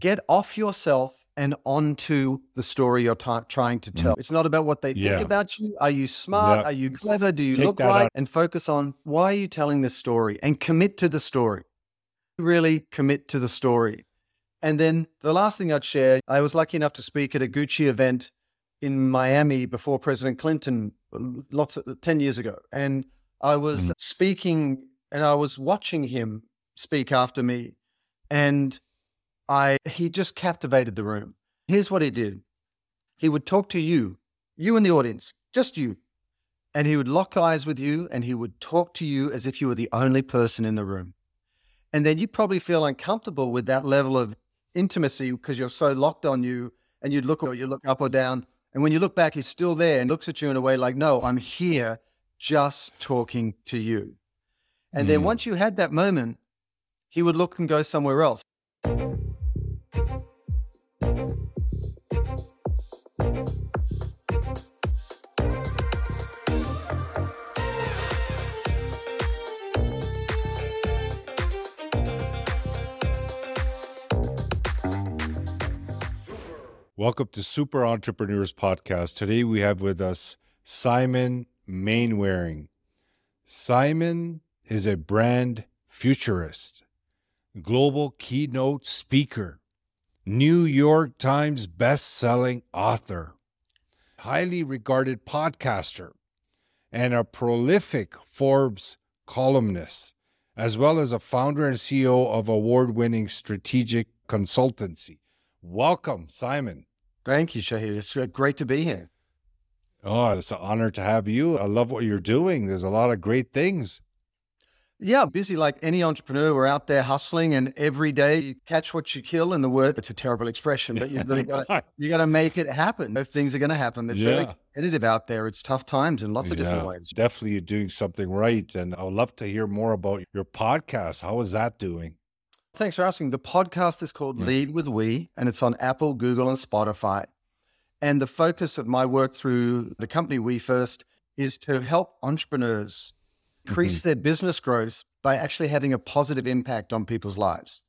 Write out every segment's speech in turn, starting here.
get off yourself and onto the story you're t- trying to tell. Mm. It's not about what they yeah. think about you. Are you smart? Are you clever? Do you Take look right? Out. And focus on why are you telling this story and commit to the story. Really commit to the story. And then the last thing I'd share, I was lucky enough to speak at a Gucci event in Miami before President Clinton, lots of 10 years ago. And I was mm. speaking and I was watching him speak after me. And I he just captivated the room. Here's what he did. He would talk to you, you in the audience, just you. And he would lock eyes with you and he would talk to you as if you were the only person in the room. And then you probably feel uncomfortable with that level of intimacy because you're so locked on you and you'd look or you look up or down. And when you look back, he's still there and looks at you in a way like, no, I'm here just talking to you. And mm. then once you had that moment, he would look and go somewhere else. Welcome to Super Entrepreneurs Podcast. Today we have with us Simon Mainwaring. Simon is a brand futurist, global keynote speaker, New York Times best-selling author, highly regarded podcaster, and a prolific Forbes columnist, as well as a founder and CEO of award-winning strategic consultancy. Welcome, Simon. Thank you, Shahid. It's great to be here. Oh, it's an honor to have you. I love what you're doing. There's a lot of great things. Yeah, busy like any entrepreneur. We're out there hustling, and every day you catch what you kill. In the word, it's a terrible expression, but you've really got to, you got to make it happen. If things are going to happen, it's yeah. very competitive out there. It's tough times in lots of yeah, different ways. Definitely, you're doing something right, and I would love to hear more about your podcast. How is that doing? Thanks for asking. The podcast is called yeah. Lead with We, and it's on Apple, Google, and Spotify. And the focus of my work through the company We First is to help entrepreneurs increase mm-hmm. their business growth by actually having a positive impact on people's lives.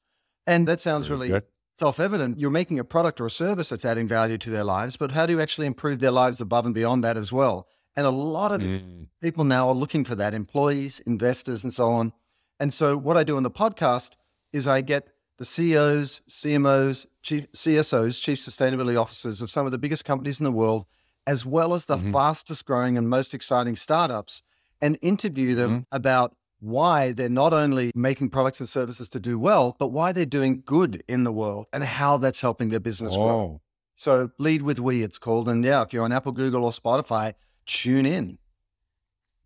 And that sounds Very really good. self-evident. You're making a product or a service that's adding value to their lives, but how do you actually improve their lives above and beyond that as well? And a lot of mm. people now are looking for that, employees, investors, and so on. And so what I do in the podcast is I get the CEOs, CMOs, chief, CSOs, chief sustainability officers of some of the biggest companies in the world, as well as the mm-hmm. fastest growing and most exciting startups, and interview them mm-hmm. about why they're not only making products and services to do well, but why they're doing good in the world and how that's helping their business Whoa. grow. So, Lead with We, it's called. And yeah, if you're on Apple, Google, or Spotify, tune in.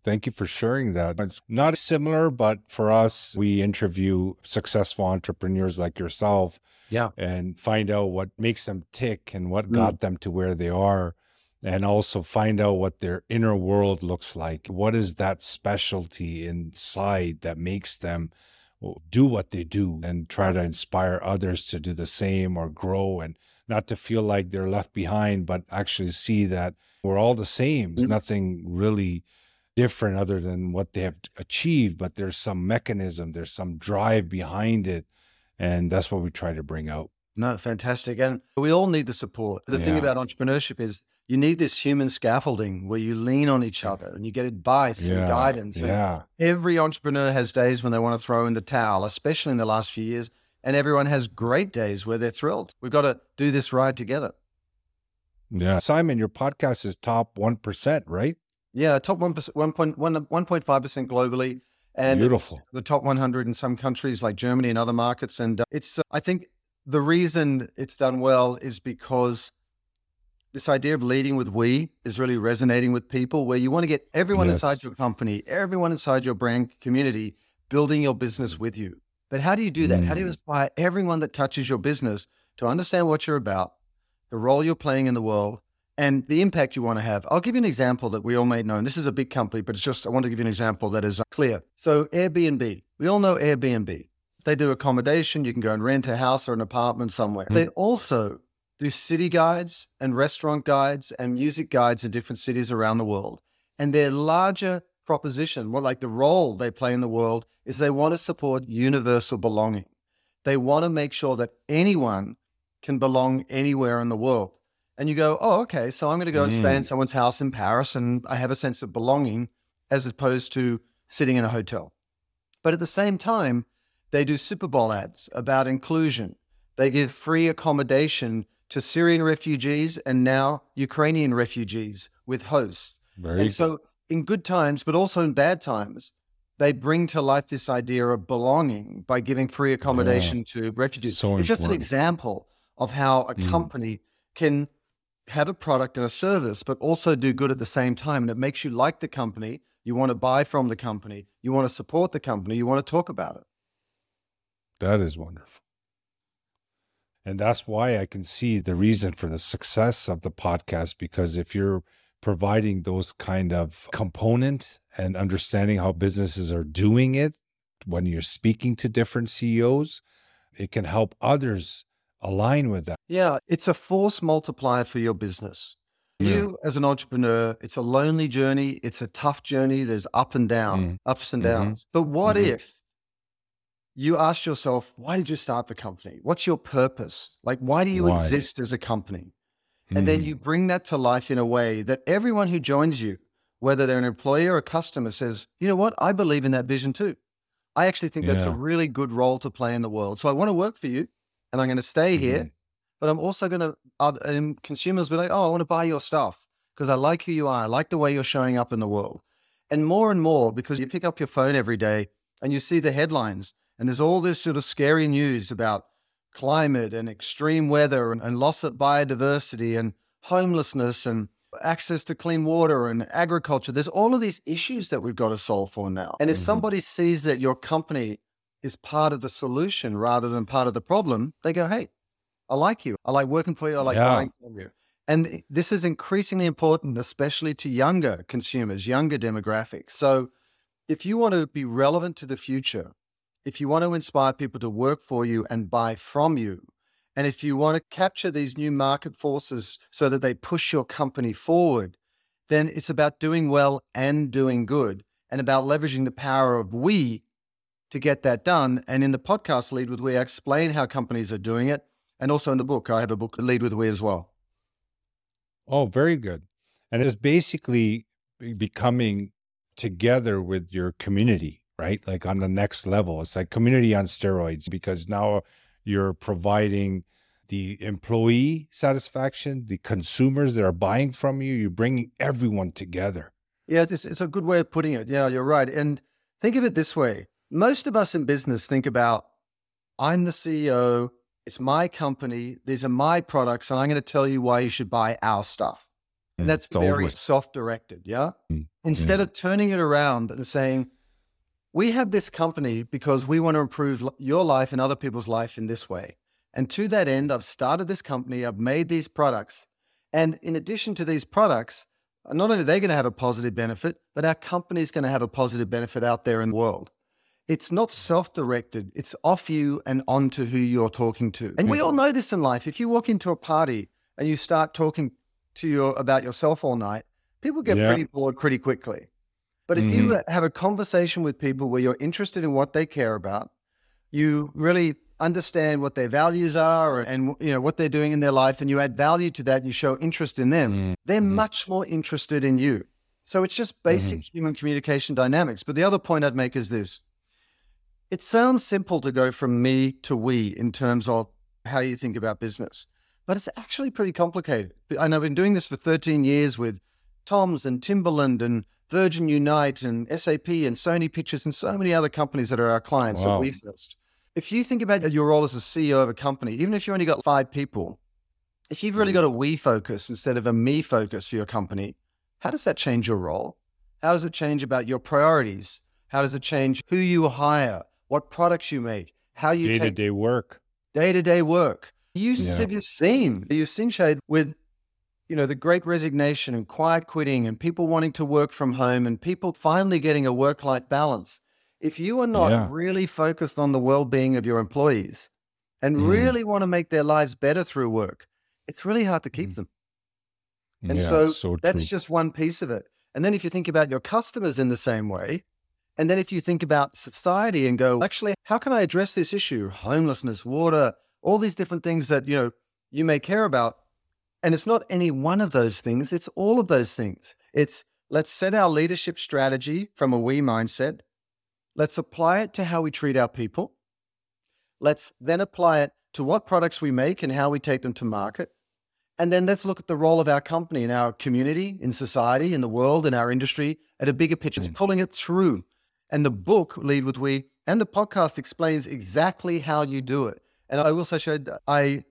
Thank you for sharing that. It's not similar, but for us, we interview successful entrepreneurs like yourself. Yeah. And find out what makes them tick and what mm. got them to where they are. And also find out what their inner world looks like. What is that specialty inside that makes them do what they do and try to inspire others to do the same or grow and not to feel like they're left behind, but actually see that we're all the same. There's mm. nothing really different other than what they have achieved, but there's some mechanism, there's some drive behind it. And that's what we try to bring out. No, fantastic. And we all need the support. The yeah. thing about entrepreneurship is you need this human scaffolding where you lean on each other and you get advice yeah. and guidance. Yeah. And every entrepreneur has days when they want to throw in the towel, especially in the last few years. And everyone has great days where they're thrilled. We've got to do this ride together. Yeah. Simon, your podcast is top 1%, right? Yeah, top 1%, 1.5% globally. And Beautiful. the top 100 in some countries like Germany and other markets. And uh, it's, uh, I think the reason it's done well is because this idea of leading with we is really resonating with people where you want to get everyone yes. inside your company, everyone inside your brand community building your business with you. But how do you do that? Mm. How do you mm. inspire everyone that touches your business to understand what you're about, the role you're playing in the world, and the impact you want to have. I'll give you an example that we all may know. And this is a big company, but it's just, I want to give you an example that is uh, clear. So, Airbnb, we all know Airbnb. They do accommodation. You can go and rent a house or an apartment somewhere. Mm-hmm. They also do city guides and restaurant guides and music guides in different cities around the world. And their larger proposition, what like the role they play in the world, is they want to support universal belonging. They want to make sure that anyone can belong anywhere in the world. And you go, oh, okay, so I'm going to go mm. and stay in mm. someone's house in Paris and I have a sense of belonging as opposed to sitting in a hotel. But at the same time, they do Super Bowl ads about inclusion. They give free accommodation to Syrian refugees and now Ukrainian refugees with hosts. Very and so, in good times, but also in bad times, they bring to life this idea of belonging by giving free accommodation yeah. to refugees. So it's important. just an example of how a mm. company can have a product and a service, but also do good at the same time. And it makes you like the company. You want to buy from the company. You want to support the company. You want to talk about it. That is wonderful. And that's why I can see the reason for the success of the podcast. Because if you're providing those kind of component and understanding how businesses are doing it when you're speaking to different CEOs, it can help others align with that. Yeah, it's a force multiplier for your business. Yeah. You, as an entrepreneur, it's a lonely journey. It's a tough journey. There's up and down, mm. ups and mm-hmm. downs. But what mm-hmm. if you ask yourself, why did you start the company? What's your purpose? Like, why do you why? exist as a company? And mm. then you bring that to life in a way that everyone who joins you, whether they're an employee or a customer, says, you know what? I believe in that vision too. I actually think yeah. that's a really good role to play in the world. So I want to work for you and I'm going to stay mm-hmm. here, but I'm also going to, uh, and consumers be like, oh, I want to buy your stuff because I like who you are. I like the way you're showing up in the world. And more and more, because you pick up your phone every day and you see the headlines, and there's all this sort of scary news about climate and extreme weather and, and loss of biodiversity and homelessness and access to clean water and agriculture. There's all of these issues that we've got to solve for now. And if mm-hmm. somebody sees that your company is part of the solution rather than part of the problem, they go, hey, I like you. I like working for you. I like yeah. buying from you. And this is increasingly important, especially to younger consumers, younger demographics. So if you want to be relevant to the future, if you want to inspire people to work for you and buy from you, and if you want to capture these new market forces so that they push your company forward, then it's about doing well and doing good and about leveraging the power of we to get that done. And in the podcast Lead with We, I explain how companies are doing it. And also in the book, I have a book, Lead with We, as well. Oh, very good. And it's basically becoming together with your community, right? Like on the next level. It's like community on steroids because now you're providing the employee satisfaction, the consumers that are buying from you, you're bringing everyone together. Yeah, it's, it's a good way of putting it. Yeah, you're right. And think of it this way most of us in business think about I'm the CEO, it's my company, these are my products, and I'm going to tell you why you should buy our stuff. And that's very always... self directed. Yeah. Mm, Instead yeah. of turning it around and saying, we have this company because we want to improve your life and other people's life in this way. And to that end, I've started this company, I've made these products. And in addition to these products, not only are they going to have a positive benefit, but our company is going to have a positive benefit out there in the world it's not self directed, it's off you and onto who you're talking to. And we all know this in life. If you walk into a party and you start talking to your about yourself all night, people get yeah. pretty bored pretty quickly. But if mm-hmm. you have a conversation with people where you're interested in what they care about, you really understand what their values are and you know what they're doing in their life and you add value to that and you show interest in them, mm-hmm. they're much more interested in you. So it's just basic mm-hmm. human communication dynamics. But the other point I'd make is this it sounds simple to go from me to we in terms of how you think about business, but it's actually pretty complicated. And I've been doing this for 13 years with Tom's and Timberland and Virgin Unite and SAP and Sony Pictures and so many other companies that are our clients wow. that we first. If you think about your role as a CEO of a company, even if you only got five people, if you've really mm. got a we focus instead of a me focus for your company, how does that change your role? How does it change about your priorities? How does it change who you hire? What products you make, how you day to day work, day to day work. You yeah. have seen you've seen shade with you know the great resignation and quiet quitting and people wanting to work from home and people finally getting a work life balance. If you are not yeah. really focused on the well being of your employees and mm. really want to make their lives better through work, it's really hard to keep mm. them. And yeah, so, so that's just one piece of it. And then if you think about your customers in the same way, and then if you think about society and go, actually, how can I address this issue? Homelessness, water, all these different things that, you know, you may care about. And it's not any one of those things, it's all of those things. It's let's set our leadership strategy from a we mindset. Let's apply it to how we treat our people. Let's then apply it to what products we make and how we take them to market. And then let's look at the role of our company in our community, in society, in the world, in our industry at a bigger picture. It's mm. pulling it through. And the book, Lead with We, and the podcast explains exactly how you do it. And I also showed I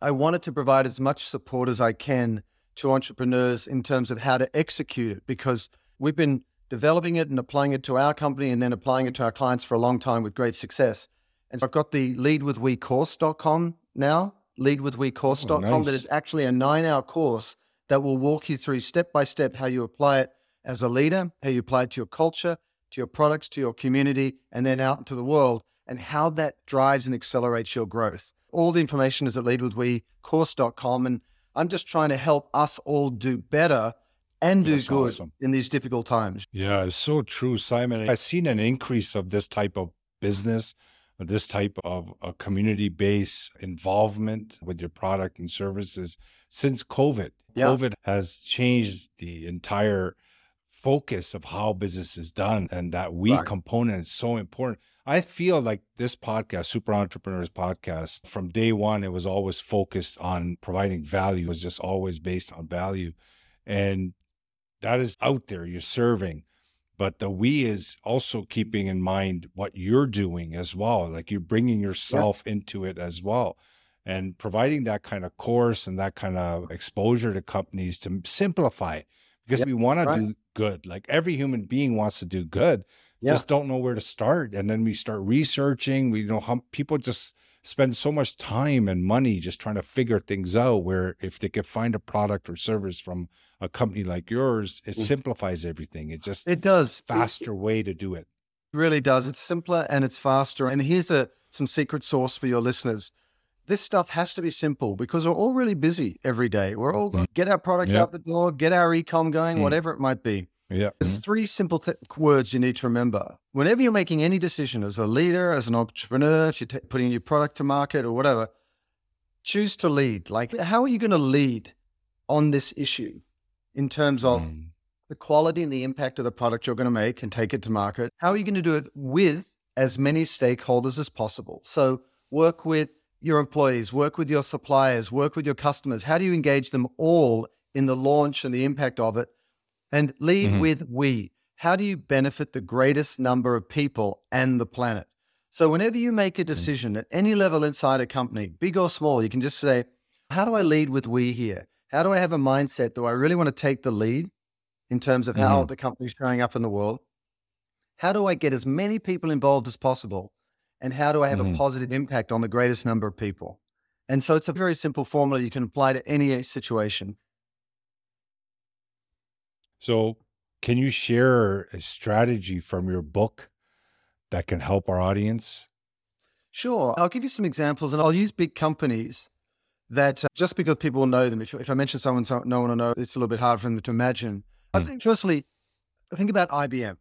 I wanted to provide as much support as I can to entrepreneurs in terms of how to execute it because we've been developing it and applying it to our company and then applying it to our clients for a long time with great success. And so I've got the leadwithwecourse.com now, leadwithwecourse.com, oh, nice. that is actually a nine hour course that will walk you through step by step how you apply it as a leader, how you apply it to your culture, to your products, to your community, and then out into the world, and how that drives and accelerates your growth. All the information is at leadwithwecourse.com. And I'm just trying to help us all do better and do That's good awesome. in these difficult times. Yeah, it's so true, Simon. I've seen an increase of this type of business this type of a community based involvement with your product and services since COVID. Yeah. COVID has changed the entire focus of how business is done, and that we right. component is so important. I feel like this podcast, Super Entrepreneurs Podcast, from day one, it was always focused on providing value. It was just always based on value. And that is out there. You're serving but the we is also keeping in mind what you're doing as well like you're bringing yourself yeah. into it as well and providing that kind of course and that kind of exposure to companies to simplify it because we want right. to do good like every human being wants to do good yeah. just don't know where to start and then we start researching we know how people just spend so much time and money just trying to figure things out where if they could find a product or service from a company like yours it mm. simplifies everything it just it does faster it, way to do it really does it's simpler and it's faster and here's a some secret sauce for your listeners this stuff has to be simple because we're all really busy every day we're all mm. get our products yep. out the door get our e-com going mm. whatever it might be yeah. There's mm-hmm. three simple th- words you need to remember. Whenever you're making any decision as a leader, as an entrepreneur, if you're t- putting your product to market or whatever, choose to lead. Like, how are you going to lead on this issue in terms of mm. the quality and the impact of the product you're going to make and take it to market? How are you going to do it with as many stakeholders as possible? So, work with your employees, work with your suppliers, work with your customers. How do you engage them all in the launch and the impact of it? And lead mm-hmm. with we. How do you benefit the greatest number of people and the planet? So, whenever you make a mm. decision at any level inside a company, big or small, you can just say, How do I lead with we here? How do I have a mindset? Do I really want to take the lead in terms of how mm-hmm. the company's showing up in the world? How do I get as many people involved as possible? And how do I have mm-hmm. a positive impact on the greatest number of people? And so it's a very simple formula you can apply to any situation. So, can you share a strategy from your book that can help our audience? Sure. I'll give you some examples and I'll use big companies that uh, just because people know them, if, if I mention someone no one will know, it's a little bit hard for them to imagine. Mm. I think, firstly, think about IBM.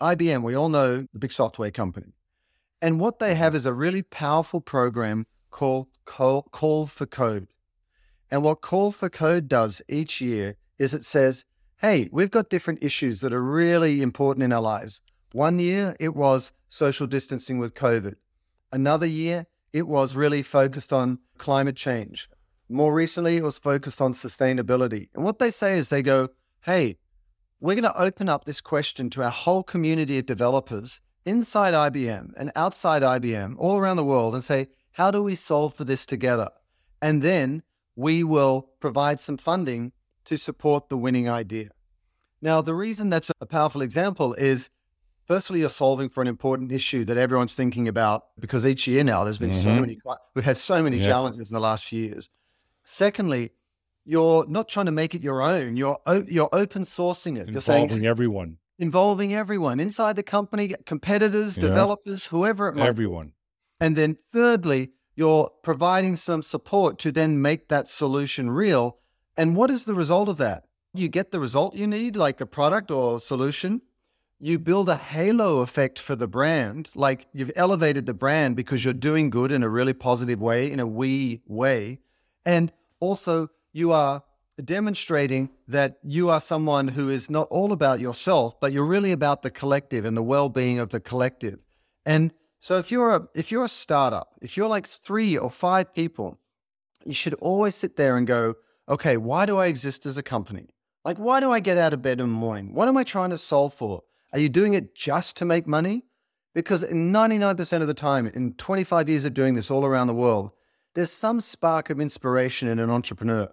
IBM, we all know the big software company. And what they mm-hmm. have is a really powerful program called Call, Call for Code. And what Call for Code does each year is it says, hey, we've got different issues that are really important in our lives. One year, it was social distancing with COVID. Another year, it was really focused on climate change. More recently, it was focused on sustainability. And what they say is they go, hey, we're going to open up this question to our whole community of developers inside IBM and outside IBM all around the world and say, how do we solve for this together? And then we will provide some funding to support the winning idea. Now, the reason that's a powerful example is firstly, you're solving for an important issue that everyone's thinking about because each year now there's been mm-hmm. so many, we've had so many yeah. challenges in the last few years. Secondly, you're not trying to make it your own. You're you're open sourcing it. Involving saying, everyone. Involving everyone inside the company, competitors, yeah. developers, whoever it might everyone. Be. And then thirdly, you're providing some support to then make that solution real and what is the result of that? You get the result you need, like a product or solution. You build a halo effect for the brand, like you've elevated the brand because you're doing good in a really positive way, in a we way. And also, you are demonstrating that you are someone who is not all about yourself, but you're really about the collective and the well-being of the collective. And so if you're a if you're a startup, if you're like 3 or 5 people, you should always sit there and go, "Okay, why do I exist as a company? Like why do I get out of bed in the morning? What am I trying to solve for? Are you doing it just to make money? Because 99% of the time, in 25 years of doing this all around the world, there's some spark of inspiration in an entrepreneur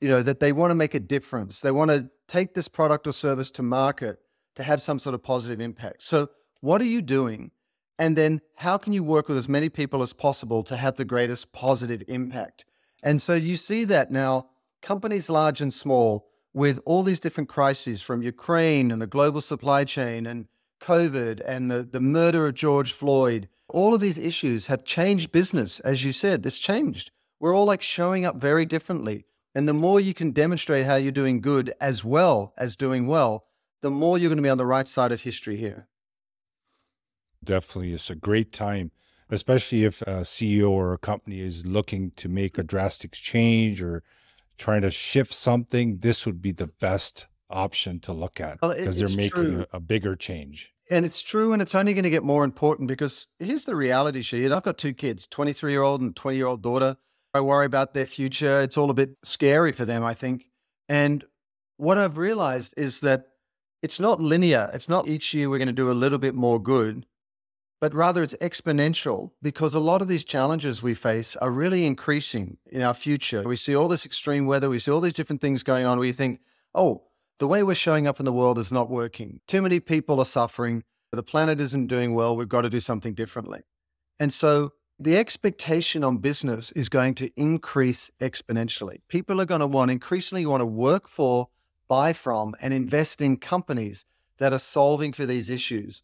you know, that they want to make a difference. They want to take this product or service to market to have some sort of positive impact. So, what are you doing? And then, how can you work with as many people as possible to have the greatest positive impact? And so, you see that now, companies large and small, with all these different crises from Ukraine and the global supply chain and COVID and the, the murder of George Floyd, all of these issues have changed business. As you said, it's changed. We're all like showing up very differently. And the more you can demonstrate how you're doing good as well as doing well, the more you're going to be on the right side of history here. Definitely. It's a great time, especially if a CEO or a company is looking to make a drastic change or trying to shift something. This would be the best option to look at because well, they're making a, a, bigger change. And it's true, and it's only going to get more important because here's the reality, Shahid. I've got two kids, 23 year old and 20 year old daughter. I worry about their future. It's all a bit scary for them, I think. And what I've realized is that it's not linear. It's not each year we're going to do a little bit more good, but rather it's exponential because a lot of these challenges we face are really increasing in our future. We see all this extreme weather, we see all these different things going on where you think, oh, the way we're showing up in the world is not working. Too many people are suffering. The planet isn't doing well. We've got to do something differently. And so the expectation on business is going to increase exponentially. People are going to want increasingly want to work for, buy from, and invest in companies that are solving for these issues.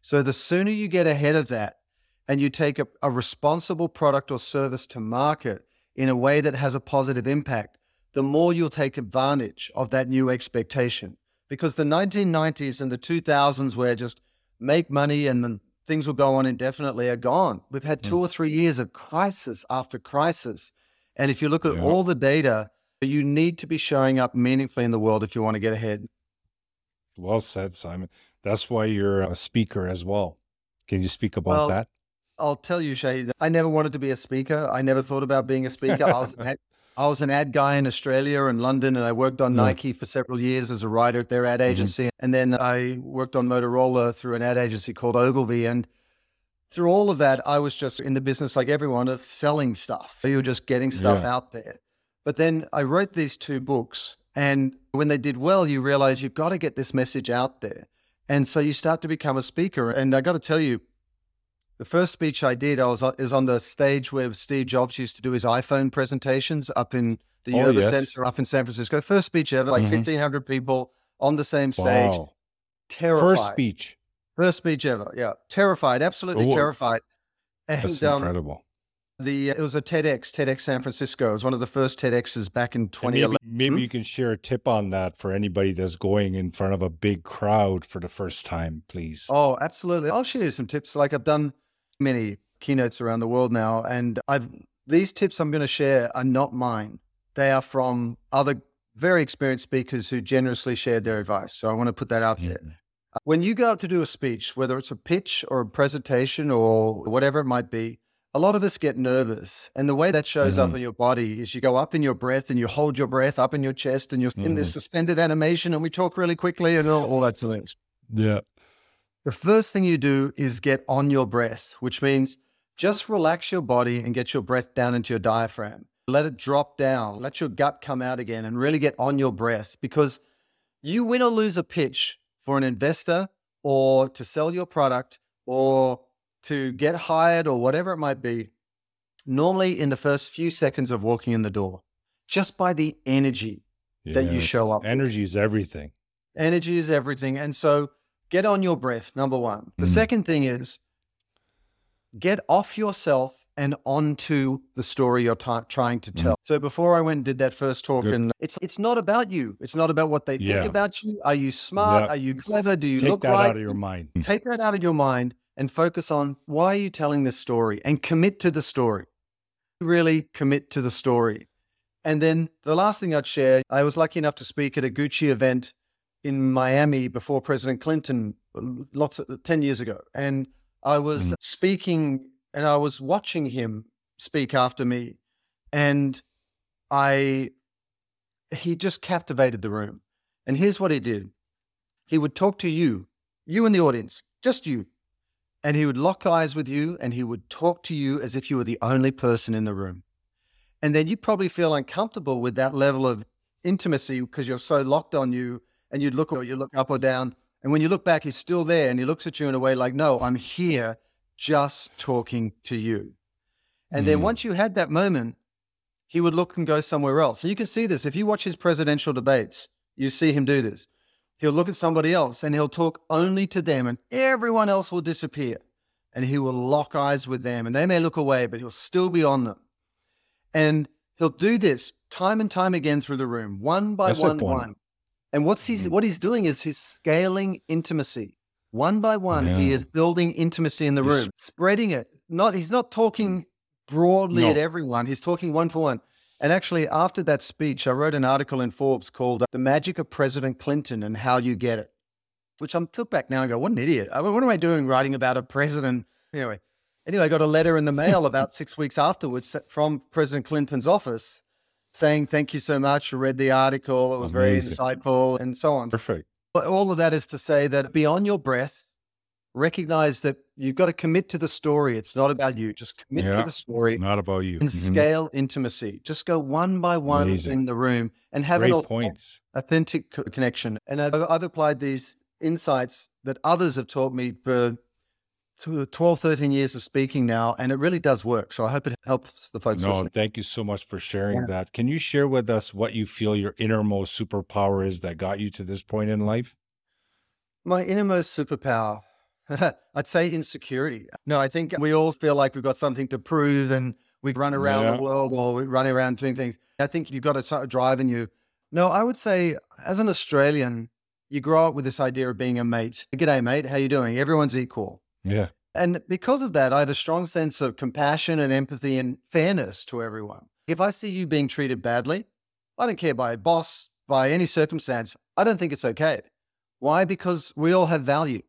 So the sooner you get ahead of that and you take a, a responsible product or service to market in a way that has a positive impact, the more you'll take advantage of that new expectation. Because the 1990s and the 2000s were just make money and then things will go on indefinitely are gone. We've had two mm. or three years of crisis after crisis. And if you look at yeah. all the data, you need to be showing up meaningfully in the world if you want to get ahead. Well said, Simon. That's why you're a speaker as well. Can you speak about well, that? I'll tell you, Shay, I never wanted to be a speaker. I never thought about being a speaker. I was an I was an ad guy in Australia and London, and I worked on yeah. Nike for several years as a writer at their ad mm-hmm. agency. Mm-hmm. And then I worked on Motorola through an ad agency called Ogilvy. And through all of that, I was just in the business, like everyone, of selling stuff. You were just getting stuff yeah. out there. But then I wrote these two books. And when they did well, you realize you've got to get this message out there. And so you start to become a speaker. And I got to tell you, the first speech I did, I was is on the stage where Steve Jobs used to do his iPhone presentations up in the oh, Yerba yes. Center up in San Francisco. First speech ever, like mm-hmm. 1,500 people on the same stage. Wow. Terrified. First speech. First speech ever. Yeah. Terrified. Absolutely Ooh. terrified. And, That's um, incredible. Um, the it was a TEDx, TEDx San Francisco. It was one of the first TEDx's back in 2011. Maybe, maybe hmm? you can share a tip on that for anybody that's going in front of a big crowd for the first time, please. Oh, absolutely. I'll share you some tips. Like I've done many keynotes around the world now, and I've these tips I'm going to share are not mine. They are from other very experienced speakers who generously shared their advice. So I want to put that out there. When you go out to do a speech, whether it's a pitch or a presentation or whatever it might be, a lot of us get nervous. And the way that shows mm-hmm. up in your body is you go up in your breath and you hold your breath up in your chest and you're mm-hmm. in this mm-hmm. suspended animation and we talk really quickly and all, all that sort of Yeah. The first thing you do is get on your breath, which means just relax your body and get your breath down into your diaphragm. Let it drop down, let your gut come out again, and really get on your breath because you win or lose a pitch for an investor or to sell your product or to get hired or whatever it might be, normally in the first few seconds of walking in the door, just by the energy yes. that you show up. Energy is everything. Energy is everything. And so get on your breath, number one. The mm. second thing is get off yourself and onto the story you're t- trying to tell. Mm. So before I went and did that first talk, Good. and it's it's not about you. It's not about what they yeah. think about you. Are you smart? Yeah. Are you clever? Do you Take look that right? out of your mind. Take that out of your mind and focus on why are you telling this story and commit to the story. Really commit to the story. And then the last thing I'd share, I was lucky enough to speak at a Gucci event in Miami before President Clinton, lots of 10 years ago. And I was mm. speaking and I was watching him speak after me. And I, he just captivated the room. And here's what he did he would talk to you, you in the audience, just you. And he would lock eyes with you and he would talk to you as if you were the only person in the room. And then you probably feel uncomfortable with that level of intimacy because you're so locked on you and you'd look or you look up or down. And when you look back, he's still there and he looks at you in a way like, no, I'm here just talking to you. And mm. then once you had that moment, he would look and go somewhere else. And you can see this. If you watch his presidential debates, you see him do this. He'll look at somebody else and he'll talk only to them, and everyone else will disappear. And he will lock eyes with them, and they may look away, but he'll still be on them. And he'll do this time and time again through the room, one by That's one, one. And what's he's mm-hmm. what he's doing is he's scaling intimacy. One by one, yeah. he is building intimacy in the he's room, spreading it. Not he's not talking broadly no. at everyone. He's talking one for one. And actually, after that speech, I wrote an article in Forbes called "The Magic of President Clinton and How You Get It," which I'm took back now and go, "What an idiot! I mean, what am I doing writing about a president?" Anyway, anyway, I got a letter in the mail about six weeks afterwards from President Clinton's office saying, Thank you so much. I read the article. It was Amazing. very insightful and so on. Perfect. But all of that is to say that beyond your breath, recognize that you've got to commit to the story. It's not about you. Just commit yeah, to the story. Not about you. And mm-hmm. scale intimacy. Just go one by one Amazing. in the room and have Great an points. authentic connection. And I've, I've applied these insights that others have taught me for 12, 13 years of speaking now, and it really does work. So I hope it helps the folks. No, listening. thank you so much for sharing yeah. that. Can you share with us what you feel your innermost superpower is that got you to this point in life? My innermost superpower, I'd say insecurity. No, I think we all feel like we've got something to prove and we run around yeah. the world or we run around doing things. I think you've got a drive in you. No, I would say as an Australian, you grow up with this idea of being a mate. G'day, mate. How you doing? Everyone's equal. Yeah. And because of that, I have a strong sense of compassion and empathy and fairness to everyone. If I see you being treated badly, I don't care by a boss, by any circumstance, I don't think it's okay. Why? Because we all have value.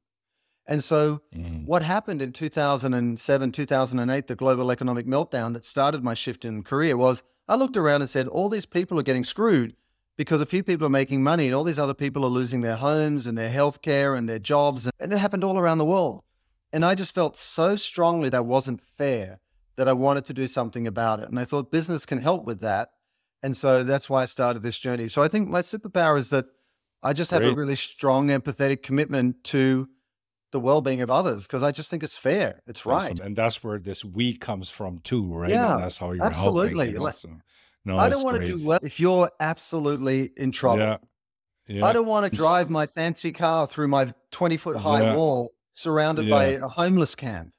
And so, mm. what happened in 2007, 2008, the global economic meltdown that started my shift in career was I looked around and said, all these people are getting screwed because a few people are making money and all these other people are losing their homes and their health care and their jobs. And it happened all around the world. And I just felt so strongly that wasn't fair that I wanted to do something about it. And I thought business can help with that. And so that's why I started this journey. So I think my superpower is that I just have a really strong, empathetic commitment to the well-being of others because I just think it's fair. It's right. And that's where this we comes from too, right? Yeah, and that's how you're absolutely. no, I don't want to do well if you're absolutely in trouble. Yeah. Yeah. I don't want to drive my fancy car through my 20 foot high yeah. wall surrounded yeah. by a homeless camp.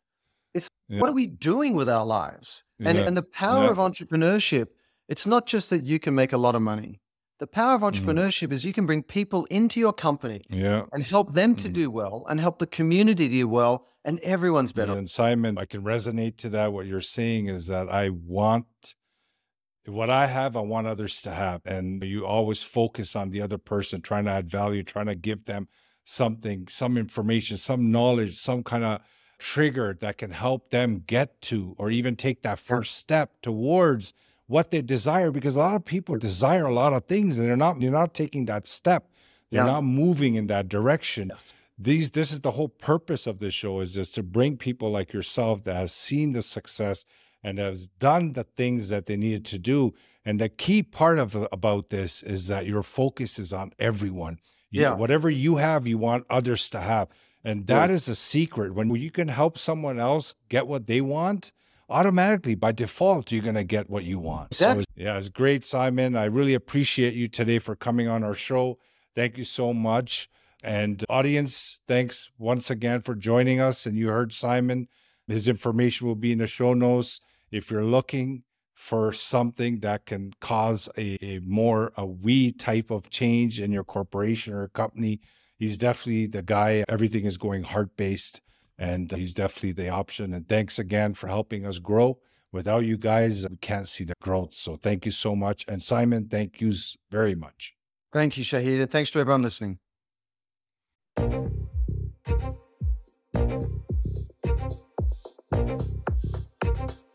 It's yeah. what are we doing with our lives? And yeah. and the power of entrepreneurship, it's not just that you can make a lot of money. The power of mm. entrepreneurship mm. is you can bring people into your company yeah. and help them to mm. do well and help the community do well and everyone's better. And Simon, I can resonate to that. What you're saying is that I want what I have, I want others to have. And you always focus on the other person, trying to add value, trying to give them something, some information, some knowledge, some kind of trigger that can help them get to or even take that first step towards what they desire because a lot of people desire a lot of things and they're not they're not taking that step. They're yeah. not moving in that direction. Yeah. these this is the whole purpose of this show is just to bring people like yourself that has seen the success and has done the things that they needed to do. And the key part of about this is that your focus is on everyone yeah. whatever you have, you want others to have. And that right. is a secret. When you can help someone else get what they want, automatically by default, you're going to get what you want. Exactly. So, yeah, it's great, Simon. I really appreciate you today for coming on our show. Thank you so much. And audience, thanks once again for joining us. And you heard Simon. His information will be in the show notes. If you're looking for something that can cause a, a more a we type of change in your corporation or company. He's definitely the guy everything is going heart based and he's definitely the option. And thanks again for helping us grow. Without you guys we can't see the growth. So thank you so much. And simon thank you very much. Thank you shahid and thanks to everyone listening. Thank you.